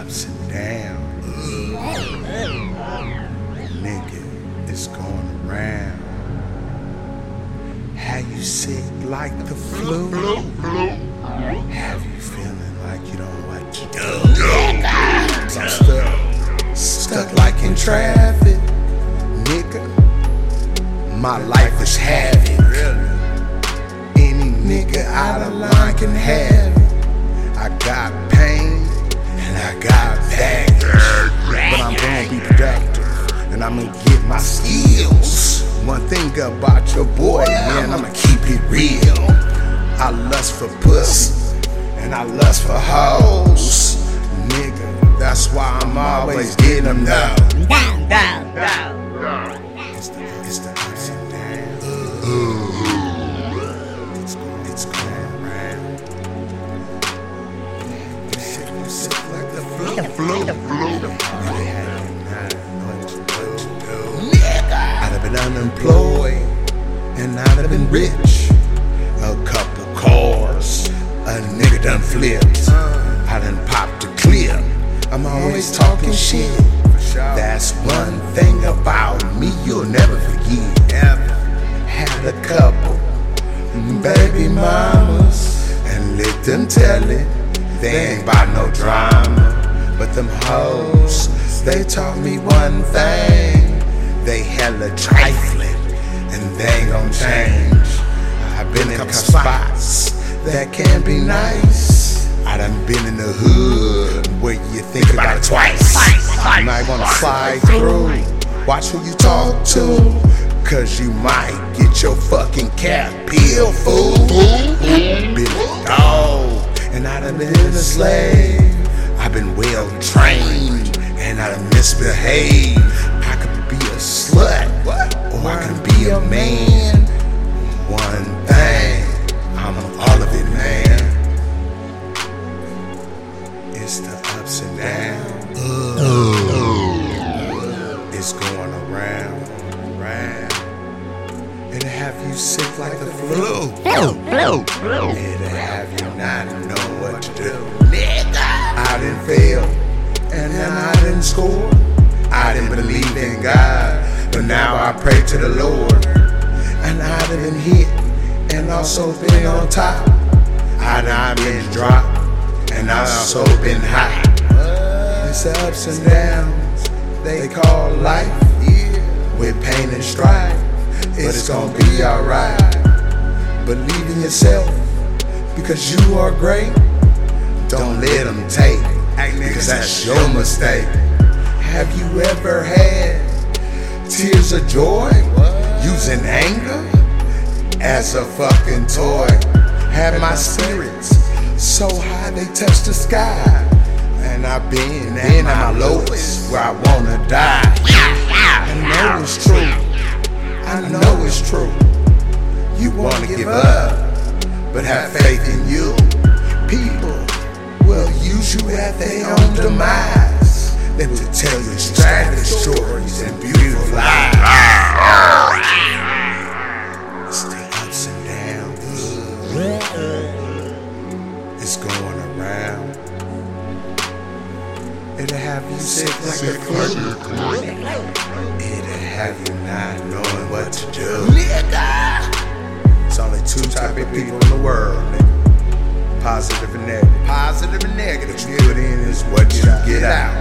ups and downs. Nigga, it's going around. Have you sick like the flu? Have you feeling like you don't what to do? I'm stuck, stuck like in traffic, nigga. My life is havoc. Any nigga out of line can have it. I got I got baggage, but I'm gonna be productive and I'm gonna get my skills. One thing about your boy, man, I'ma keep it real. I lust for pussy and I lust for hoes, nigga. That's why I'm always getting them now. Down, down, down. Unemployed and I'd have been rich. A couple cars, a nigga done flipped. I done popped a clip. I'm always talking shit. That's one thing about me you'll never forget. Had a couple baby mamas and let them tell it. They ain't about no drama. But them hoes, they taught me one thing. Hella trifling and they ain't gon' change. I've been in a couple spots that can't be nice. I done been in the hood where you think about it twice. You might wanna slide through. Watch who you talk to. Cause you might get your fucking cap peeled, fool. Been a dog, and I done been a slave. I've been well trained, and I done misbehaved. It's the ups and downs. Oh. It's going around, around. It'll have you sick like the flu. Flu, flu, flu. It'll have you not know what to do. I didn't fail, and then I didn't score. I didn't believe in God, but now I pray to the Lord. And I been hit, and also been on top. I done been dropped, and I been high. It's ups and downs they call life. With pain and strife, it's gonna be alright. Believe in yourself because you are great. Don't let them take, because that's your mistake. Have you ever had tears of joy using anger as a fucking toy? Had my spirits so high they touch the sky. And I've been in at my lowest where I wanna die. I know it's true. I know it's true. You wanna give up, but have faith in you. People will use you at their own demise. They will tell you strategy stories and beautiful sick like flu. It'll have you not knowing what to do. It's only two type of people in the world, nigga. Positive and negative. Positive and negative. What you put in is what you get out.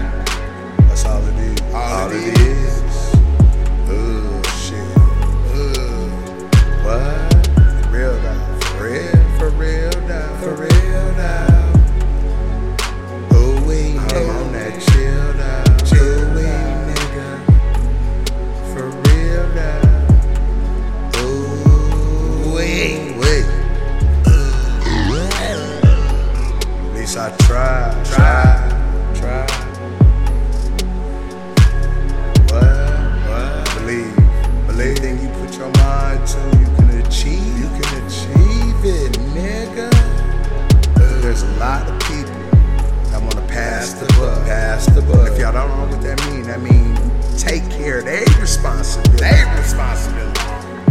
Take care of their responsibility. Their responsibility.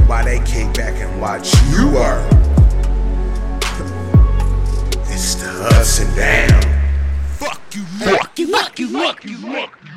While they kick back and watch you are. It's the ups and downs. Fuck you Fuck you, fuck you, fuck you, fuck you, fuck you.